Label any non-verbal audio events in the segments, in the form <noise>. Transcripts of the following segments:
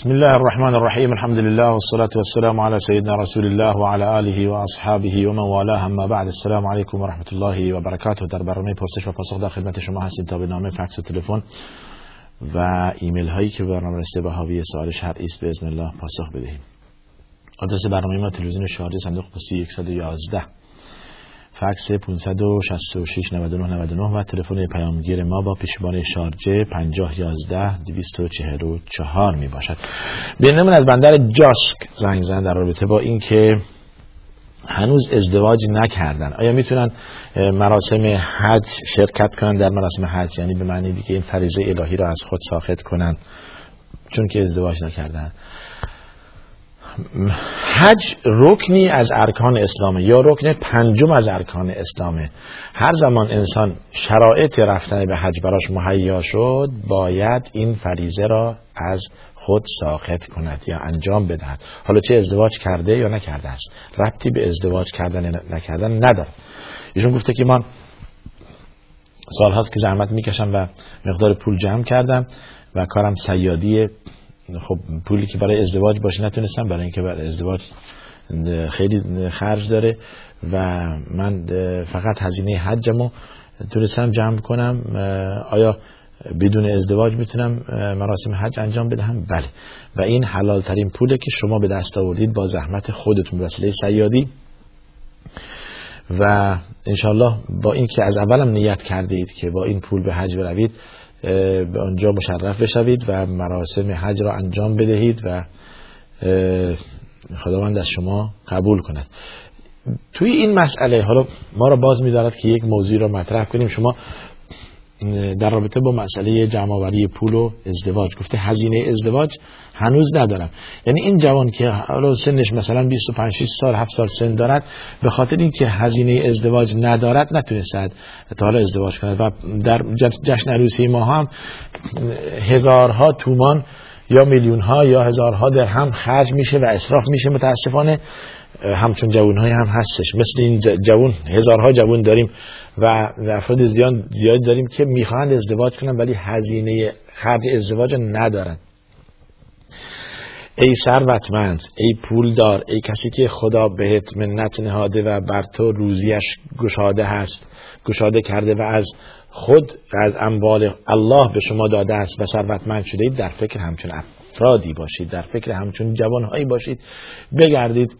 بسم الله الرحمن الرحیم الحمد لله والصلاة والسلام على سيدنا رسول الله وعلى آله وأصحابه ومن والاه اما بعد السلام علیکم و رحمت الله و برکاته در برنامه پرسش و پاسخ در خدمت شما هستیم تا به نامه فکس و تلفن و ایمیل هایی که برنامه رسته به حاوی سوال شرعی است باذن الله پاسخ بدهیم. آدرس برنامه ما تلویزیون شارجه صندوق پستی 111 فکس 566 99 99 و تلفن پیامگیر ما با پیشبان شارجه 5011 244 می باشد بینمون از بندر جاسک زنگ زن در رابطه با اینکه هنوز ازدواج نکردن. آیا می‌تونن مراسم حج شرکت کنن؟ در مراسم حج یعنی به معنی دیگه این فریضه الهی را از خود ساخت کنن چون که ازدواج نکردن. حج رکنی از ارکان اسلامه یا رکن پنجم از ارکان اسلامه. هر زمان انسان شرایط رفتن به حج براش مهیا شد باید این فریزه را از خود ساخت کند یا انجام بدهد. حالا چه ازدواج کرده یا نکرده است. ربطی به ازدواج کردن نکردن نداره. ایشون گفته که من سال هاست که زحمت می‌کشم و مقدار پول جمع کردم و کارم سیادی خب پولی که برای ازدواج باشه نتونستم برای اینکه برای ازدواج خیلی خرج داره و من فقط هزینه حجمو تونستم جمع کنم. آیا بدون ازدواج می‌تونم مراسم حج انجام بدهم؟ بله. و این حلال ترین پوله که شما به دست آوردید با زحمت خودتون وسیله سیادی. و انشالله با این که از اولم نیت کرده اید که با این پول به حج بروید به آنجا مشرف بشوید و مراسم حج را انجام بدهید و خداوند از شما قبول کند. توی این مسئله حالا ما را باز می‌دارد که یک موضوع را مطرح کنیم. شما در رابطه با مسئله جمعآوری پول و ازدواج. گفته هزینه ازدواج هنوز ندارم. یعنی این جوان که حالا سنش مثلا 25 6 سال 7 سال سن دارد به خاطر اینکه هزینه ازدواج ندارد نتونستد تا حالا ازدواج کند. و در جشن عروسی ما هم هزارها تومان یا میلیون ها یا هزارها درهم خرج میشه و اسراف میشه متاسفانه. همچون جوون های هم هستش. مثل این جوون هزارها جوون داریم و افراد زیاد زیاد داریم که می‌خواهند ازدواج کنن ولی هزینه خرج ازدواج ندارن. ای ثروتمند ای پولدار ای کسی که خدا بهت منت نهاده و بر تو روزیش گشاده هست گشاده کرده و از خود از اموال الله به شما داده است و ثروتمند شده در فکر همچون افرادی باشید در فکر همچون جوانهایی باشید. بگردید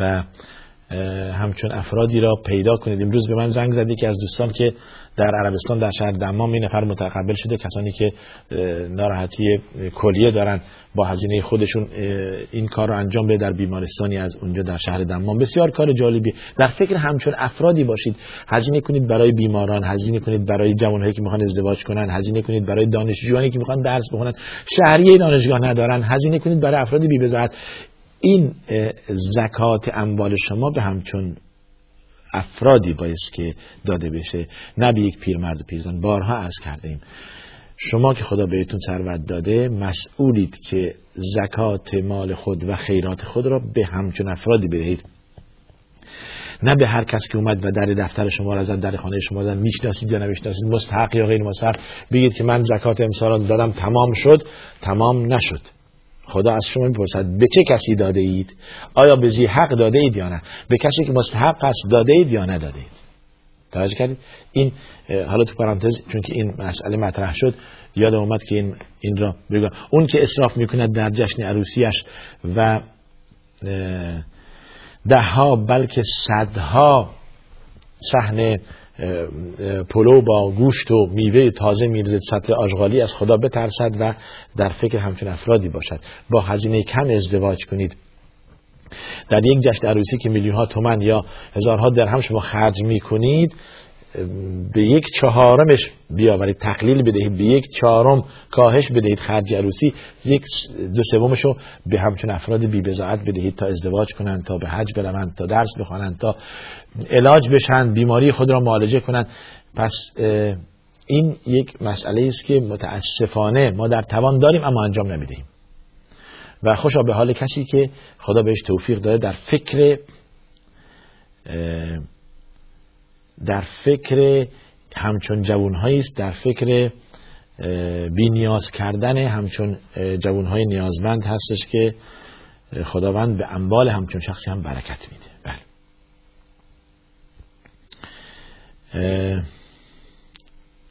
و همچون افرادی را پیدا کنید. امروز به من زنگ زدی که از دوستان که در عربستان در شهر دمام این نفر متقبل شده کسانی که ناراحتی کلیه دارن با هزینه خودشون این کار رو انجام بده در بیمارستانی از اونجا در شهر دمام. بسیار کار جالبی. در فکر همچون افرادی باشید. هزینه کنید برای بیماران هزینه کنید برای جوانهایی که می‌خوان ازدواج کنن هزینه کنید برای دانشجویانی که می‌خوان درس بخونن. شهریه دانشگاه ندارن. هزینه کنید برای افراد بی این زکات اموال شما به همچون افرادی باید که داده بشه. نه به یک پیرمرد و پیرزن. بارها از کرده ایم شما که خدا بهتون ثروت داده مسئولید که زکات مال خود و خیرات خود را به همچون افرادی بدهید. نه به هر کس که اومد و در دفتر شما را زد در خانه شما زد. می‌شناسید یا نمی‌شناسید؟ مستحق یا غیر مستحق. بگید که من زکات امسال دادم تمام شد. تمام نشد. خدا از شما می‌پرسد به چه کسی داده اید؟ آیا به زی حق داده اید یا نه؟ به کسی که مستحق است داده اید یا نداده اید؟ توجه کردید؟ این حالا تو پرانتز چون که این مسئله مطرح شد یادم اومد که این این را بگم اون که اسراف می‌کند در جشن عروسیش و ده ها بلکه صدها صحنه پلو با گوشت و میوه تازه میرزد سطح آشغالی از خدا بترسد و در فکر همچون افرادی باشد. با هزینه کم ازدواج کنید. در یک جشن عروسی که میلیون ها تومن یا هزارها درهم شما خرج می‌کنید به یک چهارمش بیاورید تقلیل بدهید. به یک چهارم کاهش بدهید. خرج عروسی یک دو سومش رو به همچون افراد بی بدهید تا ازدواج کنند تا به حج بروند تا درس بخوانند تا علاج بشن بیماری خود را معالجه کنند. پس این یک مسئله است که متاسفانه ما در توان داریم اما انجام نمی‌دهیم. و خوشا به حال کسی که خدا بهش توفیق داره در فکر در فکر همچون جوانهایی است در فکر بی نیاز کردن همچون جوانهای نیازمند هستش که خداوند به انبال همچون شخصی هم برکت میده. بله.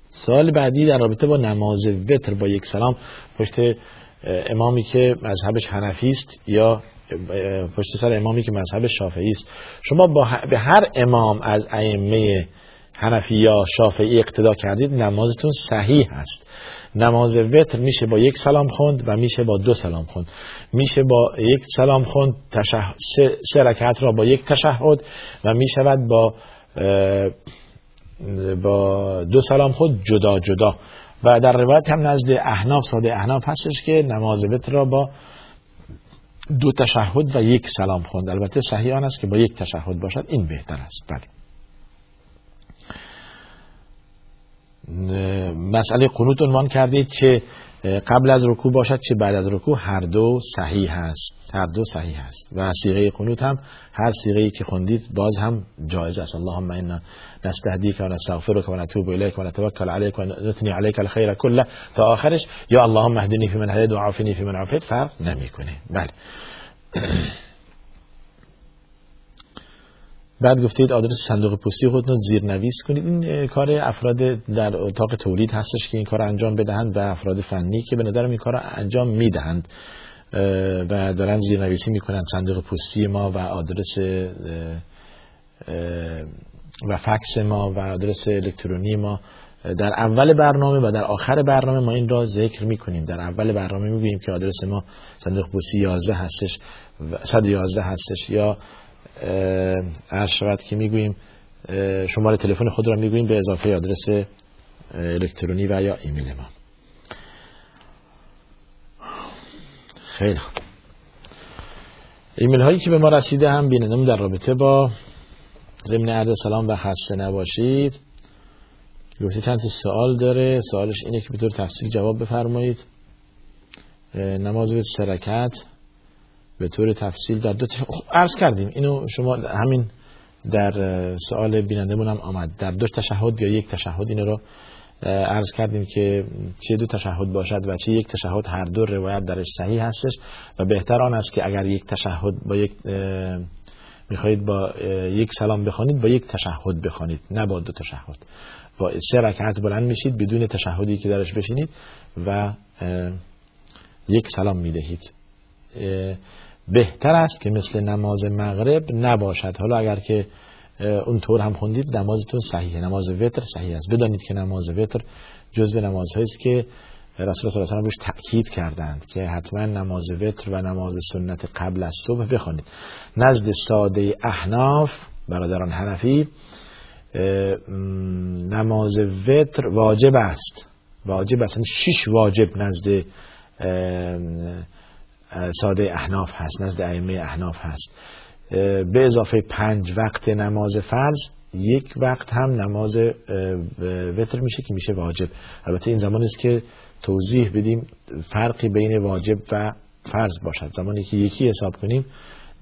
سوال بعدی در رابطه با نماز وتر با یک سلام پشت امامی که مذهبش حنفی است یا پشت سر امامی که مذهب شافعی است. شما با به هر امام از ائمه حنفی یا شافعی اقتدا کردید نمازتون صحیح هست. نماز وتر میشه با یک سلام خوند و میشه با دو سلام خوند. میشه با یک سلام خوند تشه... سه... رکعت را با یک تشهد و می‌شود با با دو سلام خود جدا جدا. و در روایت هم نزد احناف ساده احناف هستش که نماز وتر را با دو تشهد و یک سلام خوند البته صحیح آن است که با یک تشهد باشد این بهتر است. بله. مسئله قنوت عنوان کردید که قبل از رکوع باشد چه بعد از رکوع؟ هر دو صحیح هست. هر دو صحیح هست. و سیغه قنوت هم هر سیغه که خوندید باز هم جایز است. اللهم انا نستهدیک و نستغفرک و نتوب الیک و نتوکل علیک و نثنی علیک الخیر کله. تا آخرش یا اللهم اهدنی فی من هدیت و عافنی فی من عافیت. فرق نمی‌کنه. بله. <clears throat> بعد گفتید آدرس صندوق پستی خودتون زیر نویس کنید. این کار افراد در اتاق تولید هستش که این کار انجام بدهند و افراد فنی که به نظرم این کار انجام می‌دهند. و دارن زیر نویسی می‌کنند صندوق پستی ما و آدرس و فکس ما و آدرس الکترونی ما در اول برنامه و در آخر برنامه ما این را ذکر می‌کنیم. در اول برنامه می‌گوییم که آدرس ما صندوق پستی 11 هستش 111 هستش یا عرض شود که می‌گوییم شماره تلفن خود را می‌گوییم به اضافه آدرس الکترونی و یا ایمیل ما. خیلی خوب. ایمیل هایی که به ما رسیده هم بیننم در رابطه با ضمن عرض سلام و خسته نباشید. گفته چند سوال داره. سوالش اینه که به طور تفصیل جواب بفرمایید. نماز به سرکت. به طور تفصیل در دو عرض کردیم. اینو شما همین در سوال بینندمون هم آمد. در دو تشهد یا یک تشهد اینو رو عرض کردیم که چه دو تشهد باشد و چه یک تشهد. هر دو روایت درش صحیح هستش و بهتر آن است که اگر یک تشهد با یک می‌خواهید با یک سلام بخوانید با یک تشهد بخوانید نه با دو تشهد. با سه رکعت بلند میشید بدون تشهدی که درش بشینید و یک سلام می‌دهید. بهتر است که مثل نماز مغرب نباشد. حالا اگر که اون طور هم خوندید نمازتون صحیحه. نماز وتر صحیح است. بدانید که نماز وتر جزء نمازهایی است که رسول صلی الله علیه تاکید کردند که حتما نماز وتر و نماز سنت قبل از صبح بخوانید. نزد ساده احناف برادران حنفی نماز وتر واجب است. واجب است. یعنی شش واجب نزد ساده احناف هست نزد ائمه احناف هست. به اضافه پنج وقت نماز فرض یک وقت هم نماز وتر میشه که میشه واجب. البته این زمان است که توضیح بدیم فرقی بین واجب و فرض باشد. زمانی که یکی حساب کنیم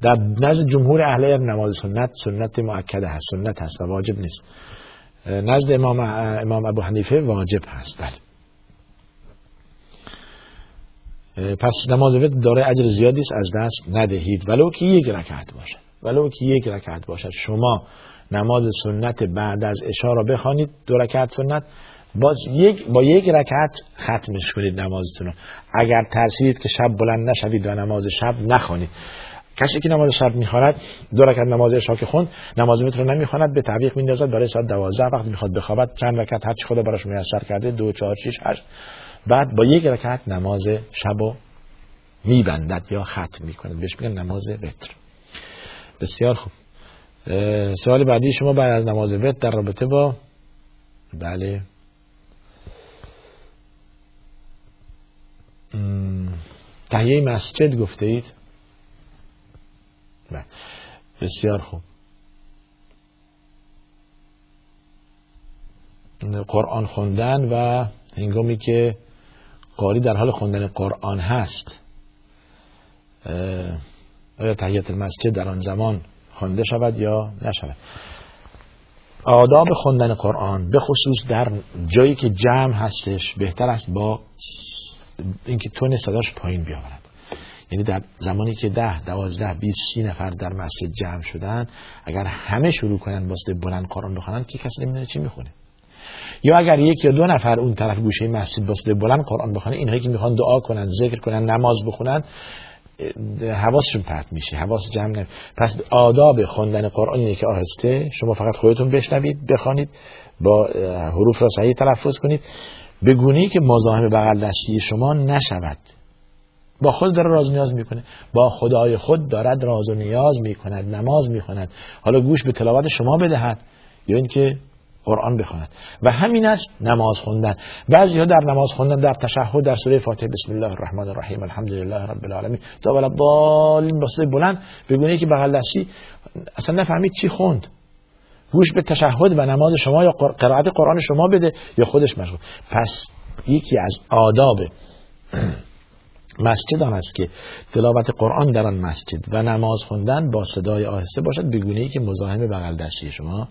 در نزد جمهور اهل نماز سنت سنت مؤکده هست سنت هست و واجب نیست. نزد امام امام ابو حنیفه واجب هست. بله. پس نماز وتر داره اجر زیادی است از دست ندهید. ولو که یک رکعت باشد. ولو که یک رکعت باشد. شما نماز سنت بعد از اشاره را بخوانید دو رکعت سنت. باز یک با یک رکعت ختمش کنید نمازتون رو. اگر ترسیدید که شب بلند نشوید و نماز شب نخوانید. کسی که نماز شب می‌خواند دو رکعت نماز عشا که خوند نماز وتر رو نمی‌خواند به تعویق میندازد. برای ساعت 12 وقت می‌خواد بخوابد. چند رکعت؟ هر چی خدا براش میسر کرده دو چهار شش هشت. بعد با یک رکعت نماز شب رو میبندد یا ختم می‌کند. بهش میگن نماز وتر. بسیار خوب. سوال بعدی شما بعد از نماز وتر در رابطه با بله. تهیه مسجد گفته اید؟ بله. بسیار خوب. قرآن خوندن و هنگامی که قاری در حال خوندن قرآن هست. آیا تحییت المسجد در آن زمان خوانده شود یا نشود؟ آداب خوندن قرآن به خصوص در جایی که جمع هستش بهتر است با اینکه تون صداش پایین بیاورد. یعنی در زمانی که ده دوازده بیست سی نفر در مسجد جمع شدن اگر همه شروع کنن واسه بلند قرآن بخونن که کسی نمی‌دونه چی می‌خونه. یا اگر یک یا دو نفر اون طرف گوشه مسجد واسه بلند قرآن بخونه اینهایی که می‌خوان دعا کنن ذکر کنن نماز بخونن حواسشون پرت میشه حواس جمع نمی پس آداب خوندن قرآن اینه که آهسته شما فقط خودتون بشنوید بخوانید با حروف را صحیح تلفظ کنید. به گونه که مزاحم بغل دستی شما نشود. با خود داره راز نیاز می‌کنه. با خدای خود دارد راز و نیاز می‌کند نماز می‌خواند. حالا گوش به تلاوت شما بدهد یا اینکه قرآن بخواند. و همین است نماز خوندن. بعضی ها در نماز خوندن در تشهد در سوره فاتحه بسم الله الرحمن الرحیم الحمدلله رب العالمین. تا بالا بالین با بلند. بگونه که بغل دستی اصلا نفهمید چی خوند. گوش به تشهد و نماز شما یا قرائت قرآن شما بده یا خودش مشغول. پس یکی از آداب <clears throat> مسجد آن است که تلاوت قرآن در آن مسجد و نماز خوندن با صدای آهسته باشد بگونه که مزاحم بغل دستی شما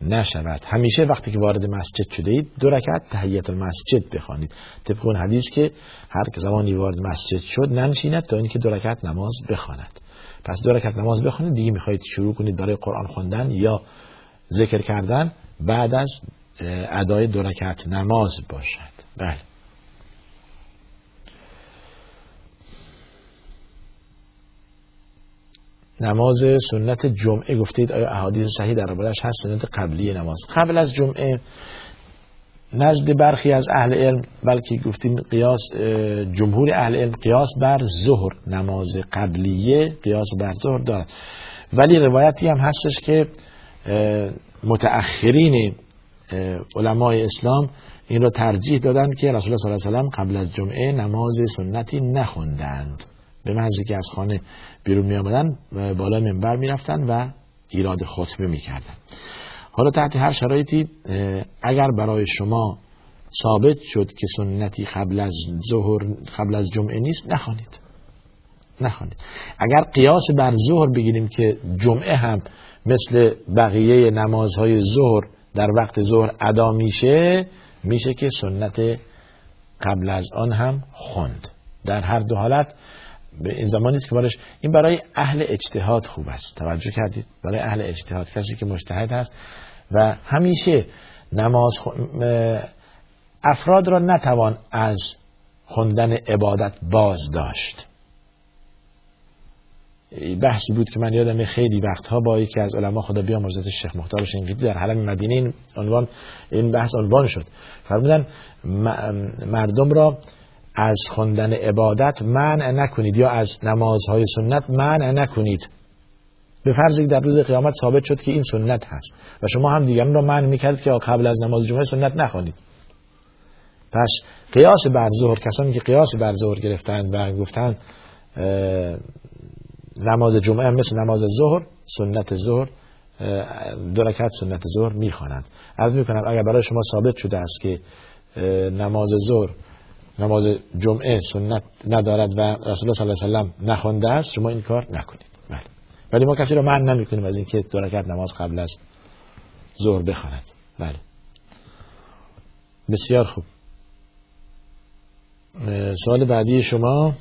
نشود. همیشه وقتی که وارد مسجد شده اید دو رکعت تحیت المسجد بخوانید. طبق اون حدیث که هر زمانی وارد مسجد شد ننشیند تا اینکه دو رکعت نماز بخواند. پس دو رکعت نماز بخوانید دیگه می‌خواهید شروع کنید برای قرآن خواندن یا ذکر کردن بعد از ادای دو رکعت نماز باشد. بله. نماز سنت جمعه. گفتید آیا احادیث صحیح در بارش هست؟ سنت قبلی نماز. قبل از جمعه نزد برخی از اهل علم بلکه گفتیم قیاس جمهور اهل علم قیاس بر ظهر نماز قبلیه قیاس بر ظهر دارد. ولی روایتی هم هستش که متأخرین علمای اسلام این را ترجیح دادند که رسول الله صلی الله علیه و قبل از جمعه نماز سنتی نخوندند. به محضی که از خانه بیرون می آمدن بالا منبر می رفتن و ایراد خطبه می کردن. حالا تحت هر شرایطی اگر برای شما ثابت شد که سنتی قبل از ظهر قبل از جمعه نیست نخوانید. نخوانید. اگر قیاس بر ظهر بگیریم که جمعه هم مثل بقیه نمازهای ظهر در وقت ظهر ادا میشه میشه که سنت قبل از آن هم خوند در هر دو حالت به این زمانی است که بارش این برای اهل اجتهاد خوب است. توجه کردید. برای اهل اجتهاد کسی که مجتهد هست و همیشه نماز افراد را نتوان از خوندن عبادت باز داشت. بحثی بود که من یادم خیلی وقتها با یکی از علما خدا بیامرزد شیخ مختار شنقیطی در حلم مدینه این عنوان این بحث عنوان شد. فرمودن مردم را از خواندن عبادت منع نکنید یا از نمازهای سنت منع نکنید. به فرضی در روز قیامت ثابت شد که این سنت هست و شما هم دیگران را منع می‌کردید که قبل از نماز جمعه سنت نخوانید. پس قیاس بر ظهر کسانی که قیاس بر ظهر گرفتند و گفتند نماز جمعه مثل نماز ظهر سنت ظهر دو رکعت سنت ظهر می‌خوانند. از می‌کنم اگر برای شما ثابت شده است که نماز ظهر نماز جمعه سنت ندارد و رسول الله صلی الله علیه و نخوانده است شما این کار نکنید. بله. ولی ما کسی رو منع نمی‌کنیم از اینکه دو رکعت نماز قبل از ظهر بخواند. بله. بسیار خوب. سوال بعدی شما.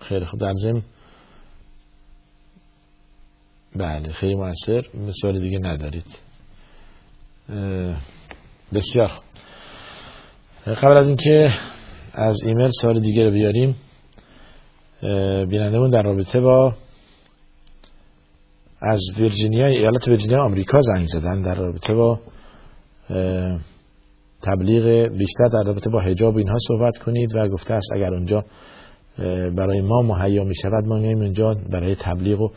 خیلی خوب در ضمن بله خیلی موثر سوال دیگه ندارید. بسیار خوب. قبل از اینکه از ایمیل سوال دیگه رو بیاریم بینندمون در رابطه با از ویرجینیا ایالت ویرجینیا آمریکا زنگ زدن در رابطه با تبلیغ بیشتر در رابطه با حجاب اینها صحبت کنید و گفته است اگر اونجا برای ما مهیا می شود. ما میایم اونجا برای تبلیغ و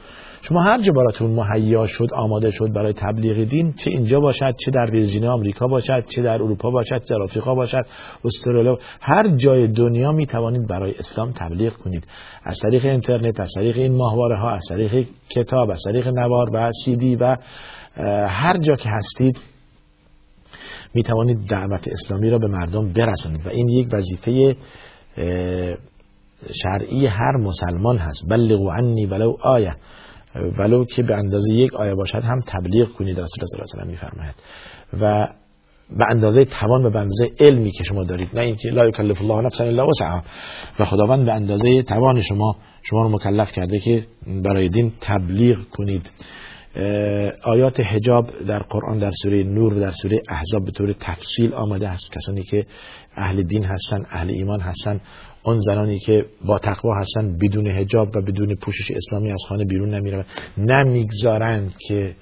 شما هر جا براتون مهیا شد آماده شد برای تبلیغ دین چه اینجا باشد چه در ویرجینیا آمریکا باشد چه در اروپا باشد چه در آفریقا باشد استرالیا هر جای دنیا می توانید برای اسلام تبلیغ کنید. از طریق اینترنت از طریق این ماهواره ها از طریق کتاب از طریق نوار و سیدی و هر جا که هستید می توانید دعوت اسلامی را به مردم برسانید. و این یک وظیفه شرعی هر مسلمان هست. بلغوا عنی ولو آیه. ولو که به اندازه یک آیه باشد هم تبلیغ کنید رسول الله صلی الله علیه و میفرماید. و به اندازه توان و به اندازه علمی که شما دارید نه اینکه لا یکلف الله نفسا الا وسعها. و خداوند به اندازه توان شما شما رو مکلف کرده که برای دین تبلیغ کنید. آیات حجاب در قرآن در سوره نور و در سوره احزاب به طور تفصیل آمده است. کسانی که اهل دین هستن اهل ایمان هستن اون زنانی که با تقوا هستن بدون حجاب و بدون پوشش اسلامی از خانه بیرون نمیرن نمی‌گذارند که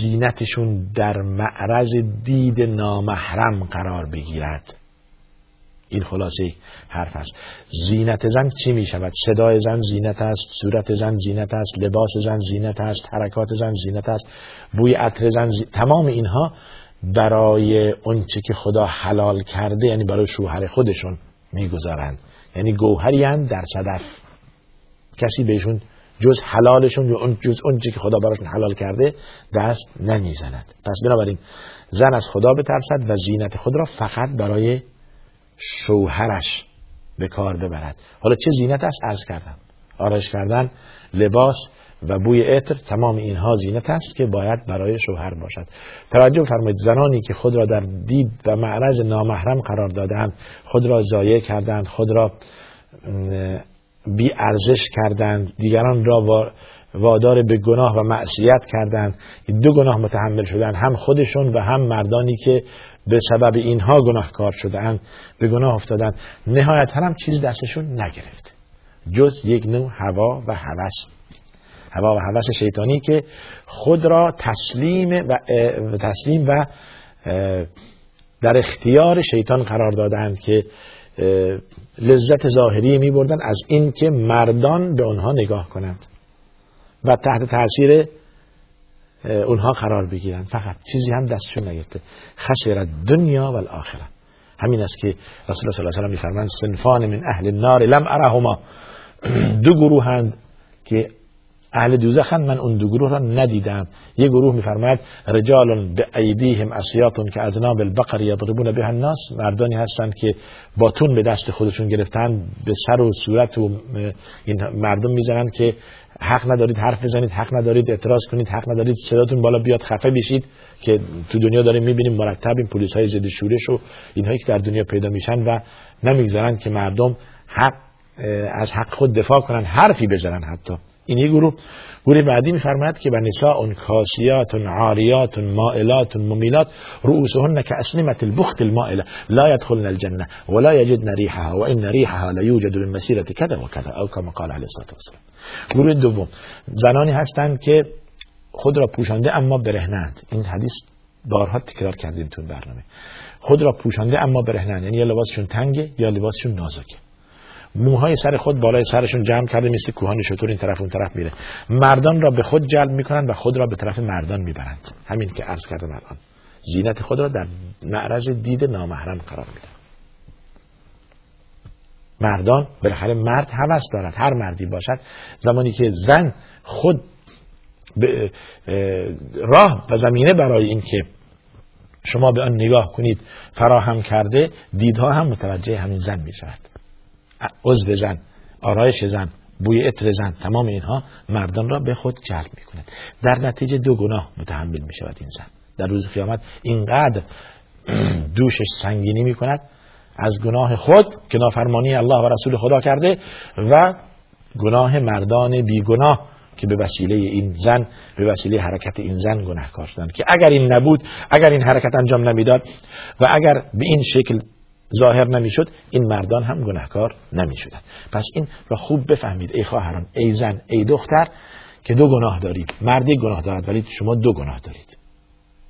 زینتشون در معرض دید نامحرم قرار بگیرد. این خلاصه حرف است. زینت زن چی می شود صدای زن زینت است صورت زن زینت است لباس زن زینت است حرکات زن زینت است بوی عطر زن تمام اینها برای اونچه که خدا حلال کرده یعنی برای شوهر خودشون می‌گذارند. یعنی گوهری در صدف کسی بهشون جز حلالشون یا اون جز اون که خدا براشون حلال کرده دست نمی‌زند. پس بنابراین زن از خدا بترسد و زینت خود را فقط برای شوهرش به کار ببرد. حالا چه زینت است؟ عرض کردم. آرایش کردن لباس و بوی عطر تمام اینها زینت است که باید برای شوهر باشد. توجه فرمایید زنانی که خود را در دید و معرض نامحرم قرار دادند خود را ضایع کردند خود را بی ارزش کردند دیگران را وادار به گناه و معصیت کردند دو گناه متحمل شدند هم خودشون و هم مردانی که به سبب اینها گناهکار شدند به گناه افتادند. نهایت هم چیز دستشون نگرفت. جز یک نوع هوا و هوس. هوا و هوس شیطانی که خود را تسلیم و تسلیم و در اختیار شیطان قرار دادند که لذت ظاهری می بردن از اینکه مردان به آنها نگاه کنند و تحت تاثیر اونها قرار بگیرند. فقط چیزی هم دستشون نگرفته خسر دنیا و الاخره همین است که رسول الله صلی الله علیه و میفرمایند صنفان من اهل النار لم ارهما. <clears throat> دو گروهند که اهل دوزخن من اون دو گروه را ندیدم. یه گروه میفرماید رجال به ایدیهم اسیاتون که از نام البقر یضربون به الناس. مردانی هستند که باتون به دست خودشون گرفتن به سر و صورت و این مردم می‌زنند که حق ندارید حرف بزنید حق ندارید اعتراض کنید حق ندارید صداتون بالا بیاد خفه بشید که تو دنیا داریم می‌بینیم مرتب این پلیس های ضد شورش و اینهایی که در دنیا پیدا میشن و نمی‌گذارند که مردم حق از حق خود دفاع کنن حرفی بزنن حتی. این یه گروه. گروه بعدی میفرماید که به نساء کاسیات عاریات مائلات ممیلات رؤوسهن كأسنمة البخت المائله لا يدخلن الجنه ولا يجدن ريحها وان ريحها لا يوجد من مسيره كذا وكذا او كما قال عليه الصلاه والسلام. گروه دوم. زنانی هستند که خود را پوشانده اما برهنند. این حدیث بارها تکرار کردیم تو برنامه. خود را پوشانده اما برهنند. یعنی یا لباسشون تنگه یا لباسشون نازکه. موهای سر خود بالای سرشون جمع کرده مثل کوهان شطور این طرف اون طرف میره. مردان را به خود جلب می‌کنند و خود را به طرف مردان می‌برند. همین که عرض کردم الان. زینت خود را در معرض دید نامحرم قرار میدن مردان بالاخره مرد هوس دارد. هر مردی باشد زمانی که زن خود راه و زمینه برای اینکه شما به آن نگاه کنید فراهم کرده دیدها هم متوجه همین زن می شود عضو زن آرایش زن بوی عطر زن تمام اینها مردان را به خود جلب می کند در نتیجه دو گناه متحمل می شود این زن. در روز قیامت اینقدر <clears throat> دوشش سنگینی می کند از گناه خود که نافرمانی الله و رسول خدا کرده و گناه مردان بیگناه که به وسیله این زن به وسیله حرکت این زن گناهکار شدند. که اگر این نبود اگر این حرکت انجام نمی‌داد و اگر به این شکل ظاهر نمی‌شد این مردان هم گناهکار نمی‌شدند. پس این را خوب بفهمید ای خواهران ای زن ای دختر که دو گناه دارید. مردی گناه دارد ولی شما دو گناه دارید.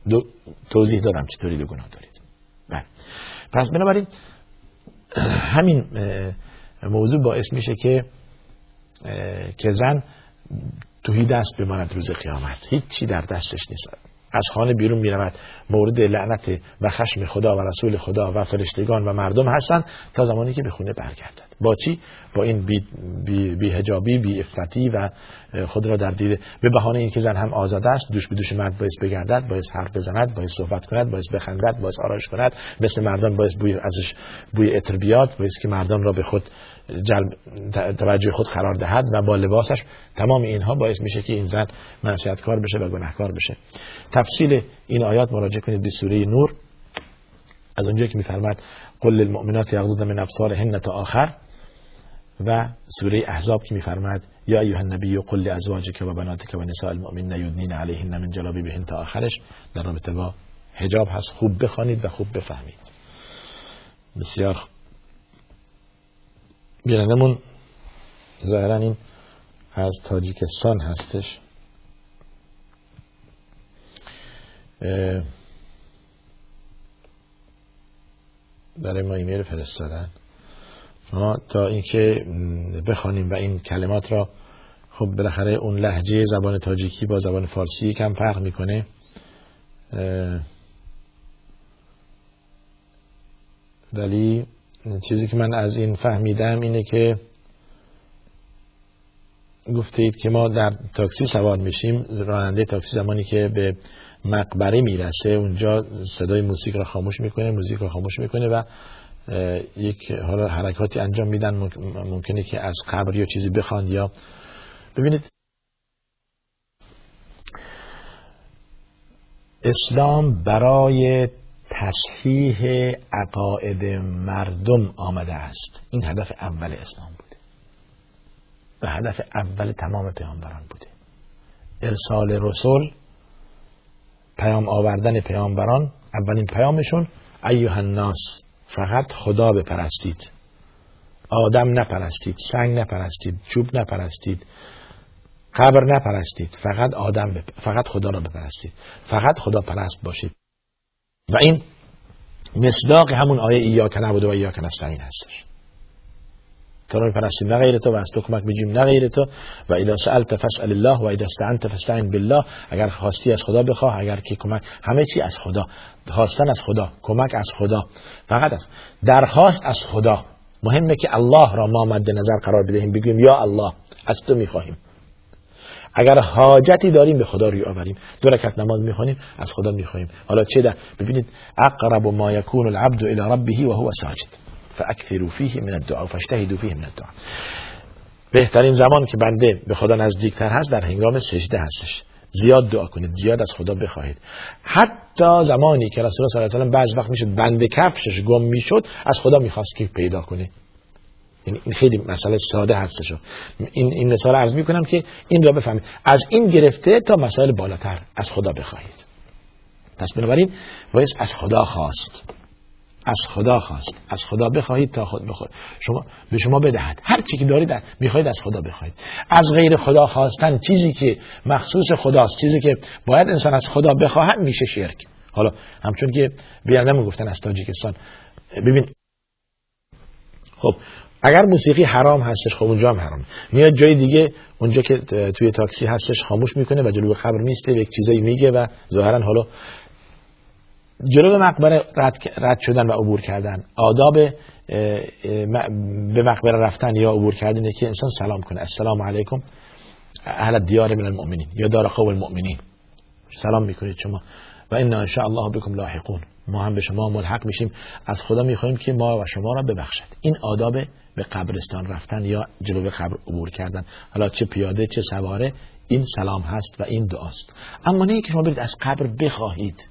دو توضیح دادم چطوری دو گناه دارید. بله. پس بنابراین همین موضوع باعث میشه که که زن توهی دست بماند روز قیامت. هیچی در دستش نیست. از خانه بیرون می رود مورد لعنت و خشم خدا و رسول خدا و فرشتگان و مردم هستند تا زمانی که به خونه برگردد. با چی؟ با این بی, بی, بی بی افتی و خود را در دیده به بهانه اینکه زن هم آزاد است دوش به دوش مرد باعث بگردد باعث حرف بزند باعث صحبت کند باعث بخندد باعث آرایش کند. مثل مردان باعث بوی ازش بوی عطر بیاد باعث که مردان را به خود جلب توجه خود قرار دهد و با لباسش تمام اینها باعث میشه که این زن کار بشه و گناهکار بشه. تفصیل این آیات مراجعه کنید به سوره نور. از اونجایی که میفرماد قل للمؤمنات یغضضن من ابصارهن تا آخر و سوره احزاب که میفرماد یا ایها النبی قل لازواجک و بناتک و نساء المؤمنین یدنین علیهن من جلابیبهن تا آخرش در رابطه با حجاب هست. خوب بخوانید و خوب بفهمید. بسیار بینندمون ظاهرا این از تاجیکستان هستش. برای ما ایمیل فرستادن. ما تا اینکه بخوانیم و این کلمات را خب بالاخره اون لحجه زبان تاجیکی با زبان فارسی کم فرق می‌کنه. ولی چیزی که من از این فهمیدم اینه که گفتید که ما در تاکسی سوار میشیم راننده تاکسی زمانی که به مقبره می‌رسه اونجا صدای موسیقی را خاموش می‌کنه موزیک را خاموش می‌کنه و یک حالا حرکاتی انجام میدن ممکنه که از قبر یا چیزی بخوان یا ببینید. اسلام برای تصحیح عقاید مردم آمده است. این هدف اول اسلام بوده. و هدف اول تمام پیامبران بوده. ارسال رسول پیام آوردن پیامبران اولین پیامشون ایوه الناس فقط خدا بپرستید. آدم نپرستید سنگ نپرستید چوب نپرستید قبر نپرستید فقط آدم فقط خدا را بپرستید. فقط خدا پرست باشید. و این مصداق همون آیه ایاک نعبد و ایاک نستعین هستش. تو رو پرستیم نه غیر تو و از تو کمک بجیم نه غیر تو. و اذا سألت فاسأل الله و اذا استعنت فاستعن بالله. اگر خواستی از خدا بخواه اگر که کمک همه چی از خدا خواستن از خدا کمک از خدا. فقط از درخواست از خدا. مهمه که الله را ما مد نظر قرار بدهیم بگیم یا الله از تو می‌خواهیم. اگر حاجتی داریم به خدا روی آوریم. دو رکعت نماز می‌خوانیم از خدا می‌خواهیم حالا چه ده ببینید اقرب ما یکون العبد الى ربه و هو ساجد. فاکثروا فیه من الدعاء فاجتهدوا فیه من الدعاء. بهترین زمان که بنده به خدا نزدیکتر هست در هنگام سجده هستش. زیاد دعا کنید زیاد از خدا بخواهید. حتی زمانی که رسول الله صلی الله علیه و بعض وقت می‌شد بنده کفشش گم می‌شد از خدا می‌خواست که پیدا کنه. این خیلی مسئله ساده هستش. این این مثال عرض می‌کنم که این را بفهمید. از این گرفته تا مسائل بالاتر از خدا بخواهید. پس بنابراین باید از خدا خواست. از خدا خواست. از خدا بخواهید تا خود بخواهید. شما به شما بدهد. هر چی که دارید می‌خواهید از خدا بخواهید. از غیر خدا خواستن چیزی که مخصوص خداست چیزی که باید انسان از خدا بخواهد میشه شرک. حالا همچون که بیاندم گفتن از تاجیکستان. ببین خب اگر موسیقی حرام هستش خب اونجا هم حرام میاد جای دیگه اونجا که توی تاکسی هستش خاموش می‌کنه و جلوی قبر نیسته یک چیزایی میگه و ظاهرا حالا جلو مقبره رد, رد شدن و عبور کردن. آداب به مقبره رفتن یا عبور کردن که انسان سلام کنه. السلام علیکم اهل دیار من المؤمنین یا دار قوم المؤمنین. سلام می‌کنید شما. و ان شاء الله بكم لاحقون. ما هم به شما ملحق میشیم. از خدا می‌خوایم که ما و شما را ببخشد. این آداب به قبرستان رفتن یا جلو قبر عبور کردن. حالا چه پیاده چه سواره این سلام هست و این دعاست. اما نه که شما برید از قبر بخواهید.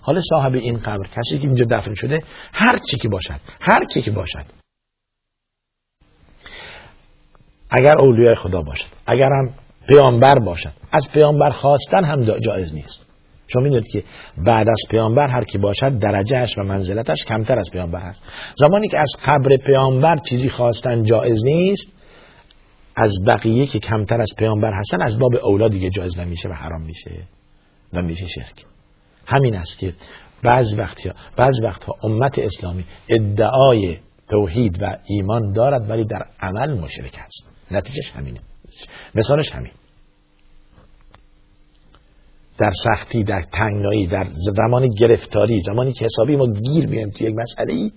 حالا صاحب این قبر کسی که اینجا دفن شده هر چی که باشد هر کی که باشد. اگر اولیای خدا باشد اگر هم پیامبر باشد از پیامبر خواستن هم جایز نیست. شما می‌دونید که بعد از پیامبر هر کی باشد درجهش و منزلتش کمتر از پیامبر هست. زمانی که از قبر پیامبر چیزی خواستن جایز نیست از بقیه که کمتر از پیامبر هستن از باب اولا دیگه جایز نمیشه و حرام میشه و میشه شرک. همین است که بعض وقت بعض وقتها امت اسلامی ادعای توحید و ایمان دارد ولی در عمل مشرک است. نتیجهش همینه. مثالش همین. در سختی در تنگنایی در زمان گرفتاری زمانی که حسابی ما گیر میایم توی یک مسئله ای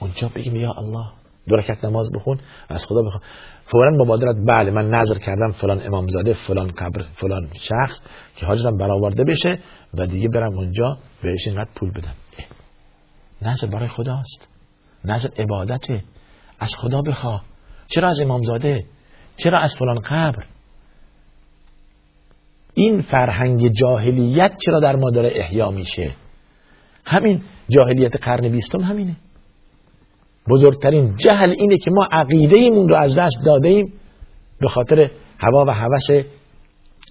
اونجا بگیم یا الله دو رکعت نماز بخون از خدا بخون. فورا مبادرت بله من نظر کردم فلان امامزاده فلان قبر فلان شخص که حاجتم برآورده بشه و دیگه برم اونجا بهش اینقدر پول بدم. نظر برای خداست. نظر عبادته. از خدا بخواه. چرا از امامزاده؟ چرا از فلان قبر؟ این فرهنگ جاهلیت چرا در ما داره احیا میشه؟ همین جاهلیت قرن بیستم همینه. بزرگترین جهل اینه که ما عقیده ایمون رو از دست داده ایم به خاطر هوا و هوس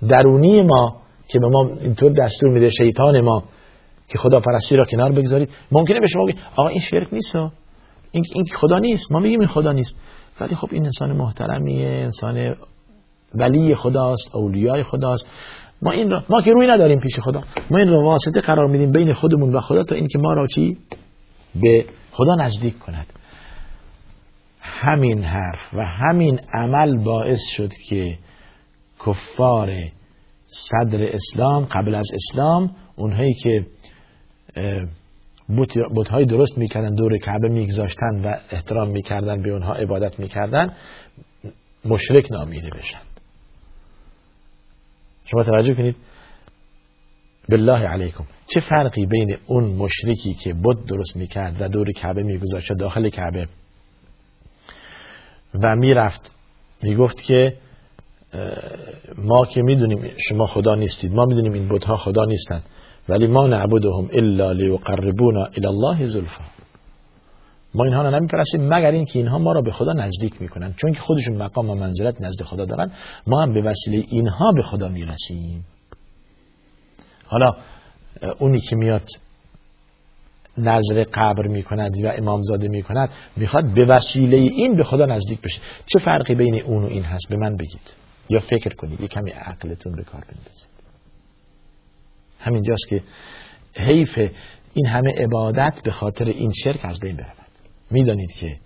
درونی ما که به ما اینطور دستور میده شیطان ما که خدا پرستی را کنار بگذارید. ممکنه به شما بگید آقا این شرک نیست این خدا نیست. ما میگیم این خدا نیست. ولی خب این انسان محترمیه انسان ولی خداست اولیای خداست. ما این را ما که روی نداریم پیش خدا. ما این را واسطه قرار میدیم بین خودمون و خدا تا اینکه ما را چی؟ به خدا نزدیک کند. همین حرف و همین عمل باعث شد که کفار صدر اسلام قبل از اسلام اونهایی که بودهای درست می‌کردن دور کعبه میگذاشتن و احترام می‌کردن به اونها عبادت می‌کردن مشرک نامیده بشن. شما توجه کنید. بالله علیکم. چه فرقی بین اون مشرکی که بود درست می‌کرد و دور کعبه میگذاشت داخل کعبه؟ و می‌رفت می‌گفت که ما که می‌دونیم شما خدا نیستید ما می‌دونیم این بودها خدا نیستند ولی ما نعبدهم الا لیقربونا الى الله زلفا. ما اینها رو نمیپرستیم مگر اینکه اینها ما را به خدا نزدیک می‌کنن. چون که خودشون مقام و منزلت نزد خدا دارن ما هم به وسیله اینها به خدا می‌رسیم. حالا اونی که میاد نظر قبر می‌کند و امامزاده می‌کند می‌خواد به وسیله این به خدا نزدیک بشه. چه فرقی بین اون و این هست؟ به من بگید. یا فکر کنید یه کمی عقلتون به کار بندازید. همینجاست که حیف این همه عبادت به خاطر این شرک از بین برود می‌دانید که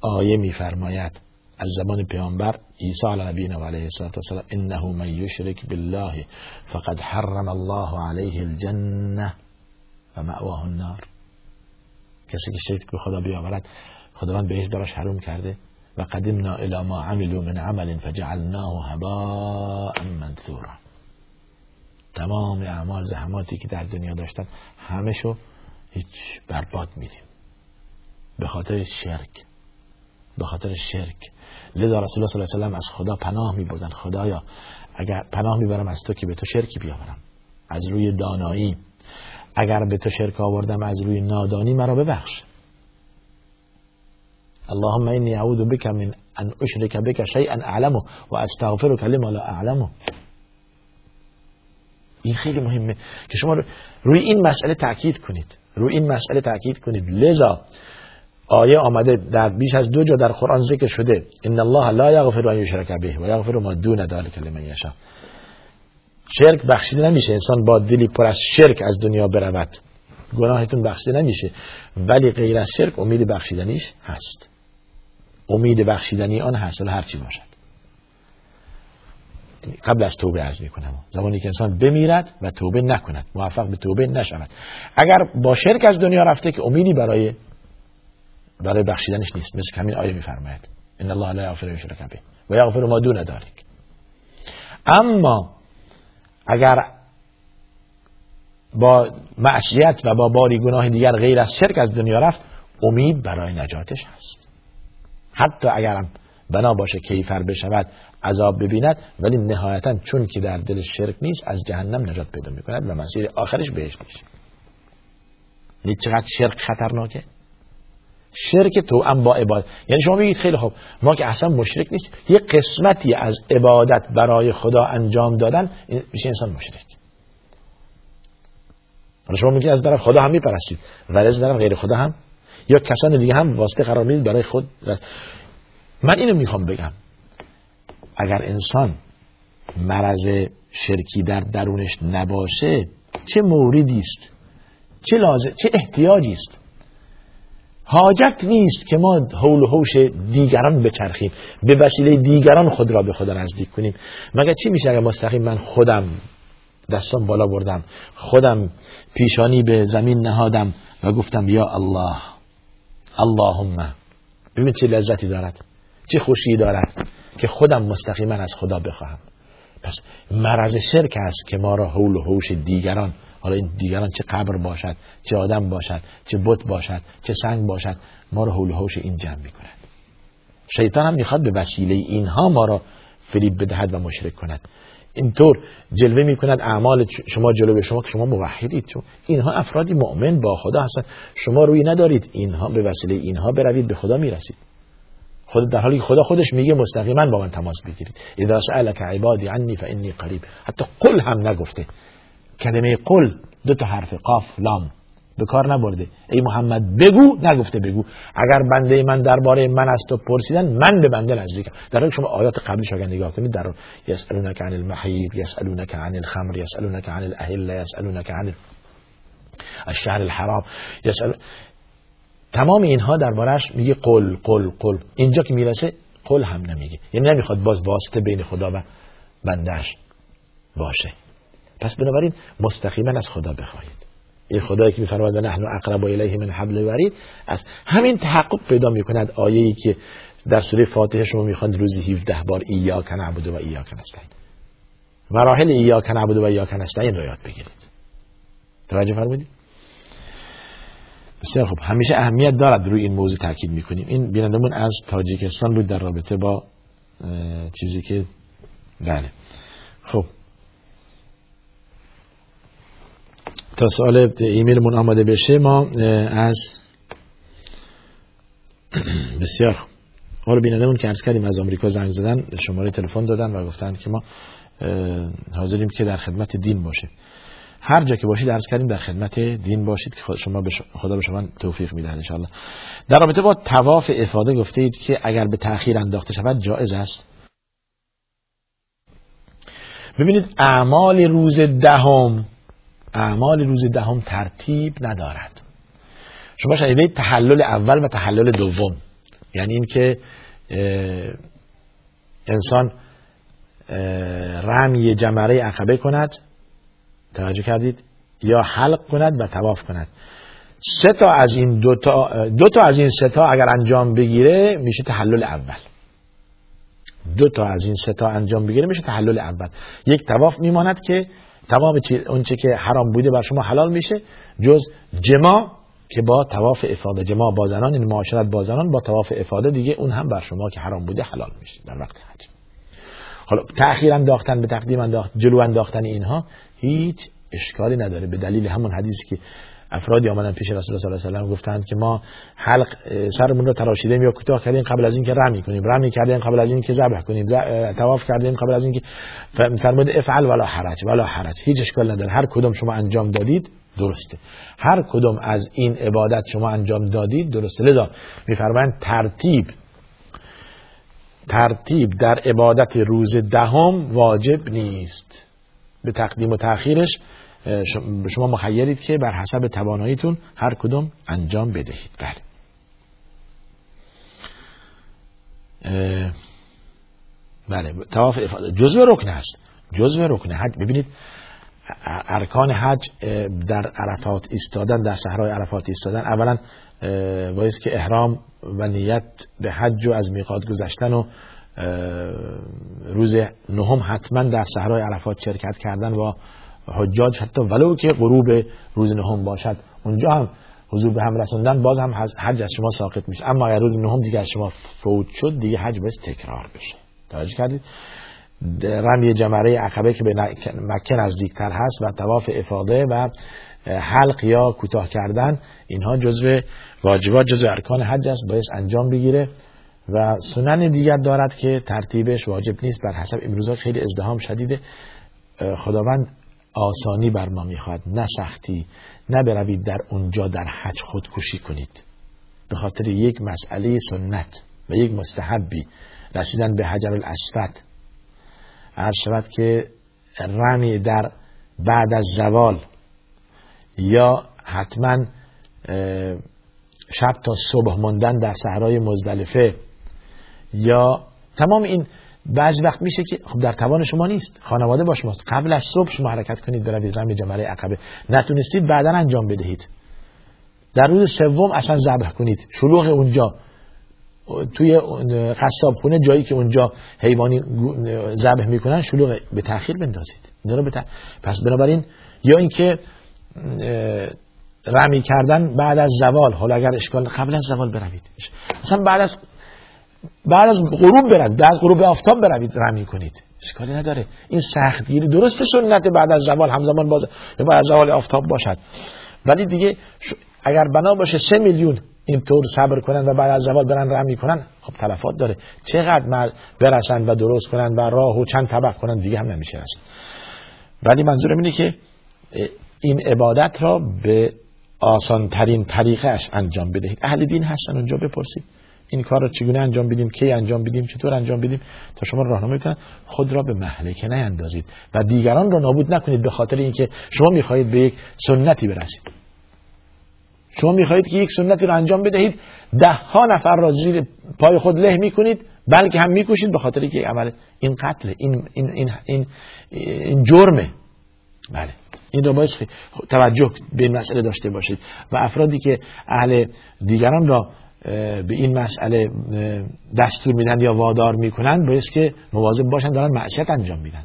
آیه میفرماید از زمان پیامبر عیسی علی نبینا و علیه السلام انه من یشرک بالله فقد حرم الله علیه الجنه و مأواه النار. کسی که شرک به خدا بیاورد خداوند بهش براش حروم کرده و قدمنا الى ما عملوا من عمل فجعلناه هباء منثورا. تمام اعمال زحماتی که در دنیا داشتن همشو هیچ برباد میدیم. به خاطر شرک. به خاطر شرک. لذا رسول الله صلی الله علیه و از خدا پناه میبردن. خدایا اگر پناه می‌برم از تو که به تو شرکی بیاورم. از روی دانایی. اگر به تو شرک آوردم از روی نادانی مرا ببخش. اللهم اینی اعوذ بک من ان اشرک بک شیئا اعلمه و لما لا اعلمه. این خیلی مهمه که شما روی این مسئله تاکید کنید. روی این مسئله تاکید کنید. لذا آیه آمده در بیش از دو جا در قرآن ذکر شده ان الله لا یغفر ان یشرک به و یغفر ما دون ذلك لمن یشاء. شرک بخشیده نمیشه. انسان با دلی پر از شرک از دنیا برود. گناهتون بخشیده نمیشه. ولی غیر از شرک امید بخشیدنیش هست. امید بخشیدنی آن حاصل هر چی باشد قبل از توبه از می‌کنم. زمانی که انسان بمیرد و توبه نکند موفق به توبه نشود. اگر با شرک از دنیا رفته که امیدی برای برای بخشیدنش نیست مثل همین آیه میفرماید. ان الله لا یغفر یشرک به و یغفر ما دون ذلك اما اگر با معصیت و با باری گناه دیگر غیر از شرک از دنیا رفت امید برای نجاتش هست. حتی اگرم بنا باشه کیفر بشود عذاب ببیند ولی نهایتا چون که در دل شرک نیست از جهنم نجات پیدا می‌کند و مسیر آخرش بهش میشه. چقدر شرک خطرناکه؟ شرک تو ام با عبادت. یعنی شما بگید خیلی خوب ما که اصلا مشرک نیست یه قسمتی از عبادت برای خدا انجام دادن میشه انسان مشرک. حالا شما میگید از طرف خدا هم میپرستید. ولی از طرف غیر خدا هم؟ یا کسان دیگه هم واسطه قرار می‌دید برای خود؟ من اینو می‌خوام بگم. اگر انسان مرض شرکی در درونش نباشه چه موردی است؟ چه لازم چه احتیاجی است؟ حاجت نیست که ما حول و حوش دیگران بچرخیم به وسیله دیگران خود را به خدا نزدیک کنیم. مگر چی میشه اگر مستقیم من خودم دستان بالا بردم خودم پیشانی به زمین نهادم و گفتم یا الله اللهم ببین چه لذتی دارد. چه خوشی دارد که خودم مستقیما از خدا بخواهم. پس مرض شرک است که ما را حول و حوش دیگران حالا این دیگران چه قبر باشد چه آدم باشد چه بت باشد چه سنگ باشد ما رو حول حوش این جمع می‌کند. شیطان هم می‌خواد به وسیله اینها ما را فریب بدهد و مشرک کند. اینطور جلوه می‌کند اعمال شما جلوه شما که شما موحدید. چون اینها افرادی مؤمن با خدا هستند. شما روی ندارید. اینها به وسیله اینها بروید به خدا می‌رسید. خود در حالی خدا خودش میگه مستقیما با من تماس بگیرید. اذا سألك عبادی عنی فانی قریب حتی قل هم نگفته. کلمه قل دو تا حرف قاف لام. به کار نبرده. ای محمد بگو نگفته بگو. اگر بنده من درباره من از تو پرسیدن من به بنده نزدیکم. در حالی شما آیات قبلش اگر نگاه کنید در یسالونک عن المحید یسالونک عن الخمر یسالونک عن الاهله یسالونک عن الشهر الحرام یسال تمام اینها دربارش میگه قل قل قل. اینجا که می‌رسه قل هم نمیگه. یعنی نمی‌خواد باز واسطه بین خدا و بندهش باشه. پس بنابراین مستقیما از خدا بخواهید. این خدایی که میفرماید نحن اقرب الیه من حبل ورید از همین تحقق پیدا می‌کند آیه ای که در سوره فاتحه شما می‌خواند روزی 17 بار ایاک نعبد و ایاک نستعین. مراحل ایاک نعبد و ایاک نستعین رو یاد بگیرید. توجه فرمودید؟ بسیار خوب. همیشه اهمیت دارد روی این موضوع تاکید می‌کنیم. این بینندمون از تاجیکستان بود در رابطه با چیزی که بله. خب. تا سوال ایمیلمون آماده بشه ما از <clears throat> بسیار حالا بینندمون که ارز کردیم از آمریکا زنگ زدن شماره تلفن دادن و گفتند که ما حاضریم که در خدمت دین باشه هر جا که باشید درس کردیم در خدمت دین باشید که شما خدا به شما توفیق میده ان در رابطه با تواف افاده گفته اید که اگر به تأخیر انداخته شود جایز است. ببینید اعمال روز دهم اعمال روز دهم ترتیب ندارد. شما شنیده تحلل اول و تحلل دوم. یعنی اینکه انسان رمی جمره عقبه کند توجه کردید؟ یا حلق کند و تواف کند. سه تا از این دو تا, دو تا از این سه تا اگر انجام بگیره میشه تحلل اول. دو تا از این سه تا انجام بگیره میشه تحلل اول. یک تواف میماند که تمام اونچه که حرام بوده بر شما حلال میشه جز جما که با تواف افاده. جما با زنان این معاشرت با زنان با تواف افاده. دیگه اون هم بر شما که حرام بوده حلال میشه در وقت حج. حالا تأخیر انداختن به تقدیم انداخت جلو انداختن اینها هیچ اشکالی نداره. به دلیل همون حدیثی که افرادی آمدن پیش رسول الله صلی الله علیه و آله گفتند که ما حلق سرمون رو تراشیدیم یا کوتاه کردیم قبل از اینکه رمی کنیم. رمی کردیم قبل از اینکه ذبح کنیم. طواف کردیم قبل از اینکه فرمود افعل ولا حرج ولا حرج. هیچ اشکال نداره. هر کدوم شما انجام دادید درسته. هر کدوم از این عبادت شما انجام دادید درسته. لذا میفرمایند ترتیب ترتیب در عبادت روز دهم واجب نیست. به تقدیم و تأخیرش شما مخیرید که بر حسب تواناییتون هر کدوم انجام بدهید. بله. بله. تواف جزء رکن هست جزء رکن حج. ببینید ارکان حج در عرفات ایستادن در صحرای عرفات ایستادن اولا باید که احرام و نیت به حج و از میقات گذشتن و روز نهم حتما در صحرای عرفات شرکت کردن و حجاج. حتی ولو که غروب روز نهم باشد اونجا هم حضور به هم رسوندن باز هم حج از شما ساقط میشه. اما اگر روز نهم دیگه از شما فوت شد دیگه حج باید تکرار بشه. توجه کردید؟ رمی جمره عقبه که به مکه نزدیکتر هست و تواف افاده و حلق یا کوتاه کردن اینها جزو واجبات جزو ارکان حج است. باید انجام بگیره. و سنن دیگر دارد که ترتیبش واجب نیست. بر حسب امروزها خیلی ازدهام شدیده. خداوند آسانی بر ما می‌خواد. نه سختی نه بروید در اونجا در حج خودکشی کنید. به خاطر یک مسئله سنت و یک مستحبی رسیدن به حجر الاسود. هر شود که رمی در بعد از زوال یا حتما شب تا صبح ماندن در صحرای مزدلفه یا تمام این بعض وقت میشه که خب در توان شما نیست خانواده با شماست قبل از صبح شما حرکت کنید بروید رمی جمره عقبه. نتونستید بعدا انجام بدهید. در روز سوم اصلا ذبح کنید. شلوغ اونجا. توی قصاب خونه جایی که اونجا حیوانی ذبح می‌کنن شلوغ به تاخیر بندازید. اینا پس بنابراین یا اینکه رمی کردن بعد از زوال. حالا اگر اشکال قبل از زوال بروید. مثلا بعد از بعد از غروب برد بعد از غروب آفتاب بروید رمی کنید. اشکالی نداره. این سختگیری درست سنت بعد از زوال همزمان باز بعد از زوال آفتاب باشد. ولی دیگه اگر بنا باشه سه میلیون اینطور صبر کنن و بعد از زوال برن رمی کنن خب تلفات داره. چقدر برسن و درست کنن و راه و چند طبق کنن دیگه هم نمیشه رسید. ولی منظورم اینه که این عبادت را به آسان ترین طریقش انجام بدهید. اهل دین هستن اونجا بپرسید. این کار را چگونه انجام بدیم کی انجام بدیم چطور انجام بدیم تا شما راهنمایی کنن خود را به مهلکه نیندازید و دیگران را نابود نکنید به خاطر اینکه شما می‌خواهید به یک سنتی برسید. شما می‌خواهید که یک سنتی را انجام بدهید ده ها نفر را زیر پای خود له می‌کنید بلکه هم می‌کشید به خاطر که عمل این قتل این این این این, این جرمه. بله. این را باید توجه به این مسئله داشته باشید. و افرادی که اهل دیگران را به این مسئله دستور میدن یا وادار می‌کنن باید که مواظب باشن دارن معشت انجام میدن.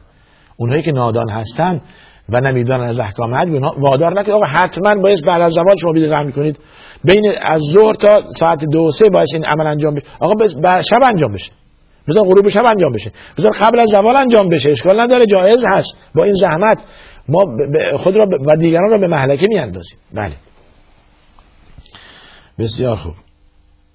اونهایی که نادان هستن و نمی‌دونن از احکام حج وادار نکنید آقا حتما باید بعد از زوال شما بیدید رحم کنید بین از ظهر تا ساعت دو سه باید این عمل انجام بشه. آقا بعد شب انجام بشه. بذار غروب شب انجام بشه. بذار قبل از زوال انجام بشه. اشکال نداره جایز هست. با این زحمت ما خود را و دیگران را به محلکه میاندازیم. بله. بسیار خوب.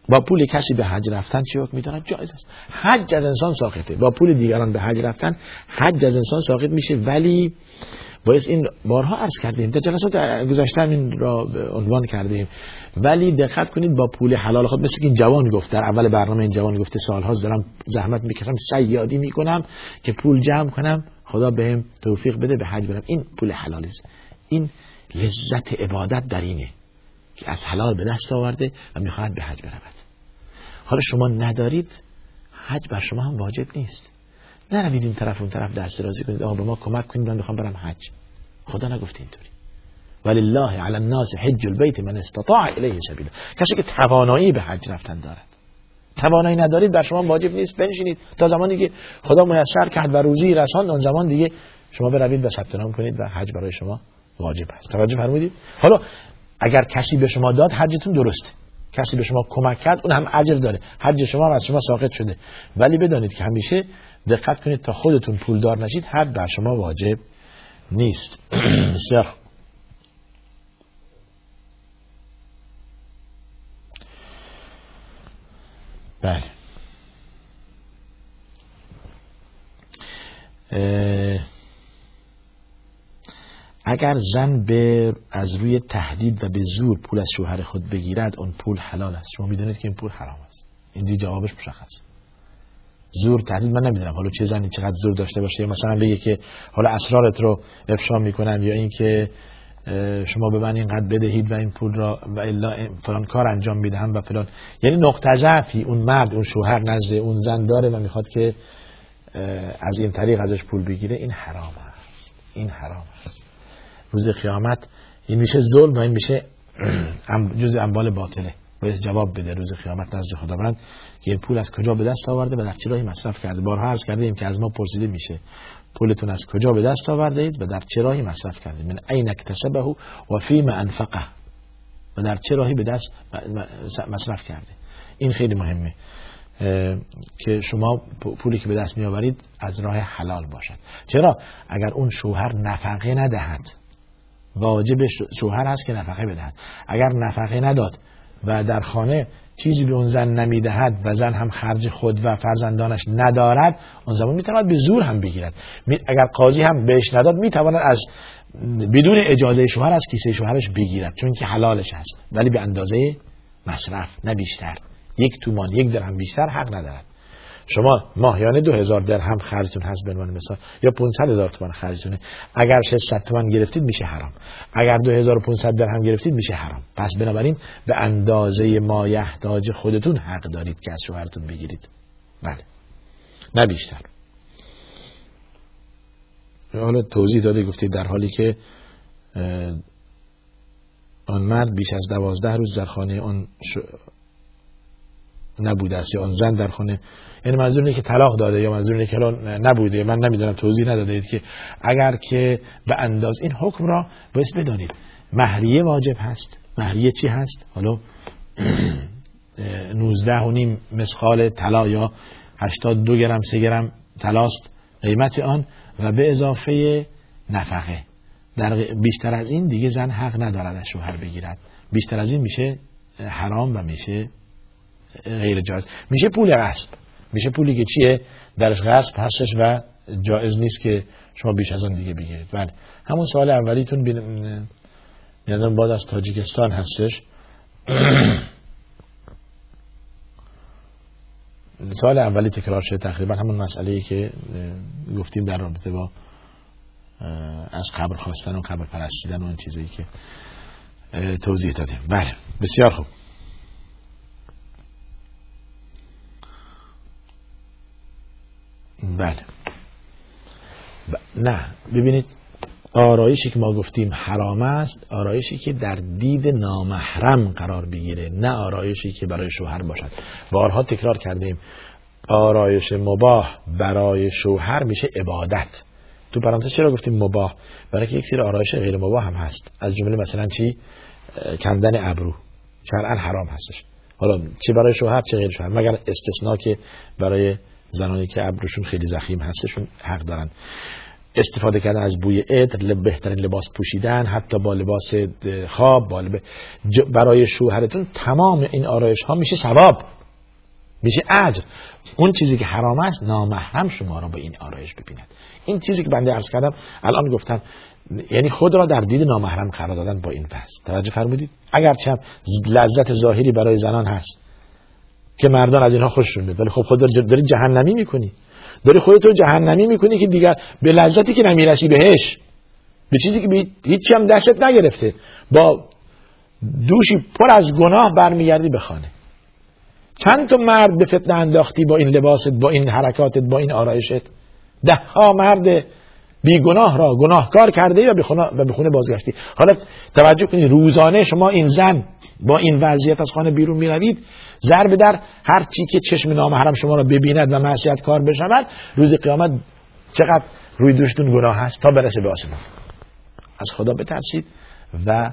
با پول کسی به حج رفتن چی حکم میدارد جایز است. حج از انسان ساخته. با پول دیگران به حج رفتن حج از انسان ساخت میشه. ولی باید این بارها عرض کردیم. در جلسات گذشته این را عنوان کردیم. ولی دقت کنید با پول حلال خود مثل این جوان گفت در اول برنامه این جوان گفته سالها دارم زحمت می‌کشم سیادی می‌کنم که پول جمع کنم خدا بهم توفیق بده به حج برم. این پول حلالی این لذت عبادت در اینه که از حلال به دست آورده و می‌خواهد به حج برود. حالا شما ندارید حج بر شما هم واجب نیست. نروید این طرف اون طرف دست درازی کنید. آقا به ما کمک کنید من می‌خوام برم حج. خدا نگفته اینطوری. ولله علی الناس حج البیت من استطاع الیه سبیلا. کسی که توانایی به حج رفتن دارد. توانایی ندارید بر شما واجب نیست. بنشینید. تا زمانی که خدا میسر کرد و روزی رساند اون زمان دیگه شما بروید و ثبت نام کنید و حج برای شما واجب است. توجه فرمودید؟ حالا اگر کسی به شما داد حجتون درسته کسی به شما کمک کرد اون هم اجر داره. حج شما هم از شما ساقط شده. ولی بدانید که همیشه دقت کنید تا خودتون پولدار نشید حد بر شما واجب نیست. <clears throat> بسیار بله. اگر زن به از روی تهدید و به زور پول از شوهر خود بگیرد اون پول حلال است. شما می‌دونید که این پول حرام است. این دی جوابش مشخص. زور تهدید من نمی‌دونم. حالا چه زنی چقدر زور داشته باشه؟ مثلا بگه که حالا اسرارت رو افشا می‌کنم یا اینکه شما به من اینقدر بدهید و این پول را و الا فلان کار انجام می‌دهم و فلان. یعنی نقطه ضعفی اون مرد اون شوهر نزد اون زن داره و می‌خواد که از این طریق ازش پول بگیره. این حرام است. این حرام است. روز قیامت. این میشه ظلم و این میشه <clears throat> جز اموال باطله. باید جواب بده روز قیامت نزد خداوند. که این پول از کجا به دست آورده و در چه راهی مصرف کرده؟ بارها عرض کردیم که از ما پرسیده میشه. پولتون از کجا به دست آورده اید و در چه راهی مصرف کرده؟ من عین اکتسبه و فیم انفقه. و در چه راهی به دست مصرف کرده؟ این خیلی مهمه. که شما پولی که به دست می آورید از راه حلال باشد. چرا؟ اگر اون شوهر نفقه ندهد واجب شوهر هست که نفقه بدهد. اگر نفقه نداد و در خانه چیزی به اون زن نمی‌دهد و زن هم خرج خود و فرزندانش ندارد اون زمان می‌تواند به زور هم بگیرد. اگر قاضی هم بهش نداد می‌تواند از بدون اجازه شوهر از کیسه شوهرش بگیرد چون که حلالش هست. ولی به اندازه مصرف نه بیشتر. یک تومان یک درهم بیشتر حق ندارد. شما ماهیانه دو هزار درهم خرجتون هست به عنوان مثال یا 500 هزار تومان خرجتونه. اگر 600 تومان گرفتید میشه حرام. اگر 2500 درهم گرفتید میشه حرام. پس بنابراین به اندازه مایحتاج خودتون حق دارید که از شوهرتون بگیرید. بله. نه بیشتر. حالا توضیح داده گفتید در حالی که آن مرد بیش از دوازده روز در خانه آن نبوده است یا آن زن در خانه. یعنی منظور اینه که طلاق داده یا منظور اینه که نبوده. من نمی‌دونم توضیح نداده اید که اگر که به انداز این حکم را باید بدانید. مهریه واجب هست. مهریه چی هست؟ حالا <clears throat> 19 و نیم مسخال طلا یا 82 گرم 3 گرم طلاست قیمت آن و به اضافه نفقه. در بیشتر از این دیگه زن حق ندارد از شوهر بگیرد. بیشتر از این میشه حرام و میشه غیر جایز. میشه پول غصب. میشه پولی که چیه؟ درش غصب هستش و جایز نیست که شما بیش از آن دیگه بگیرید. بله. همون سوال اولیتون بین... یادم بعد از تاجیکستان هستش. <clears throat> سال اولی تکرار شده تقریبا همون مسئله ای که گفتیم در رابطه با از قبر خواستن و قبر پرستیدن و این چیزایی که توضیح دادیم. بله. بسیار خوب. بله. نه. ببینید آرایشی که ما گفتیم حرام است آرایشی که در دید نامحرم قرار بگیره نه آرایشی که برای شوهر باشد. بارها تکرار کردیم آرایش مباه برای شوهر میشه عبادت. تو پرانتز چرا گفتیم مباه برای که یک سری آرایش غیر مباه هم هست. از جمله مثلا چی؟ کندن ابرو. شرعا حرام هستش. حالا چه برای شوهر چه غیر شوهر. مگر استثناء که برای زنانی که ابروشون خیلی زخیم هستشون حق دارن. استفاده کردن از بوی عطر بهترین لباس پوشیدن حتی با لباس خواب با برای شوهرتون تمام این آرایش ها میشه ثواب. میشه اجر. اون چیزی که حرام است نامحرم شما را به این آرایش ببیند. این چیزی که بنده عرض کردم الان گفتم یعنی خود را در دید نامحرم قرار دادن با این پس توجه فرمودید؟ اگر چه لذت ظاهری برای زنان هست. که مردان از اینها خوششون میاد. ولی خب خود داری جهنمی می‌کنی. داری خودت رو جهنمی می‌کنی که دیگر به لذتی که نمی‌رسی بهش. به چیزی که هیچی هم دستت نگرفته. با دوشی پر از گناه برمیگردی به خانه. چند تا مرد به فتنه انداختی با این لباست با این حرکاتت با این آرایشت؟ ده ها مرد بیگناه را گناهکار کرده و به خونه بازگشتی. حالا توجه کنید روزانه شما این زن با این وضعیت از خانه بیرون می‌روید. ضرب در هر چی که چشم نامحرم شما را ببیند و معصیت کار بشود روز قیامت چقدر روی دوشتون گناه هست تا برسه به آسمان. از خدا بترسید و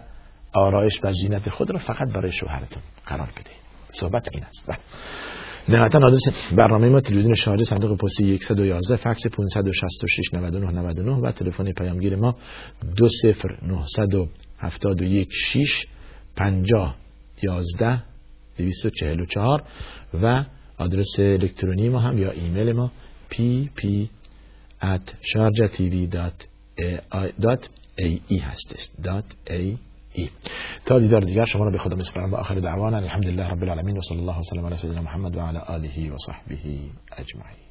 آرایش و زینت خود را فقط برای شوهرتون قرار بدهید. صحبت این است. بله. نهایتا آدرس برنامه ما تلویزیون شهری صندوق پستی 111 فکس 566 99 99 و تلفن پیامگیر ما 20971 6 50 11 244 و آدرس الکترونی ما هم یا ایمیل ما pp at sharjatv.ae هستش .ae تا دیدار دیگر شما را به خدا میسپارم و آخر دعوانا الحمدلله رب العالمین و صلی الله وسلم علی سیدنا محمد و علی آله و صحبه اجمعین.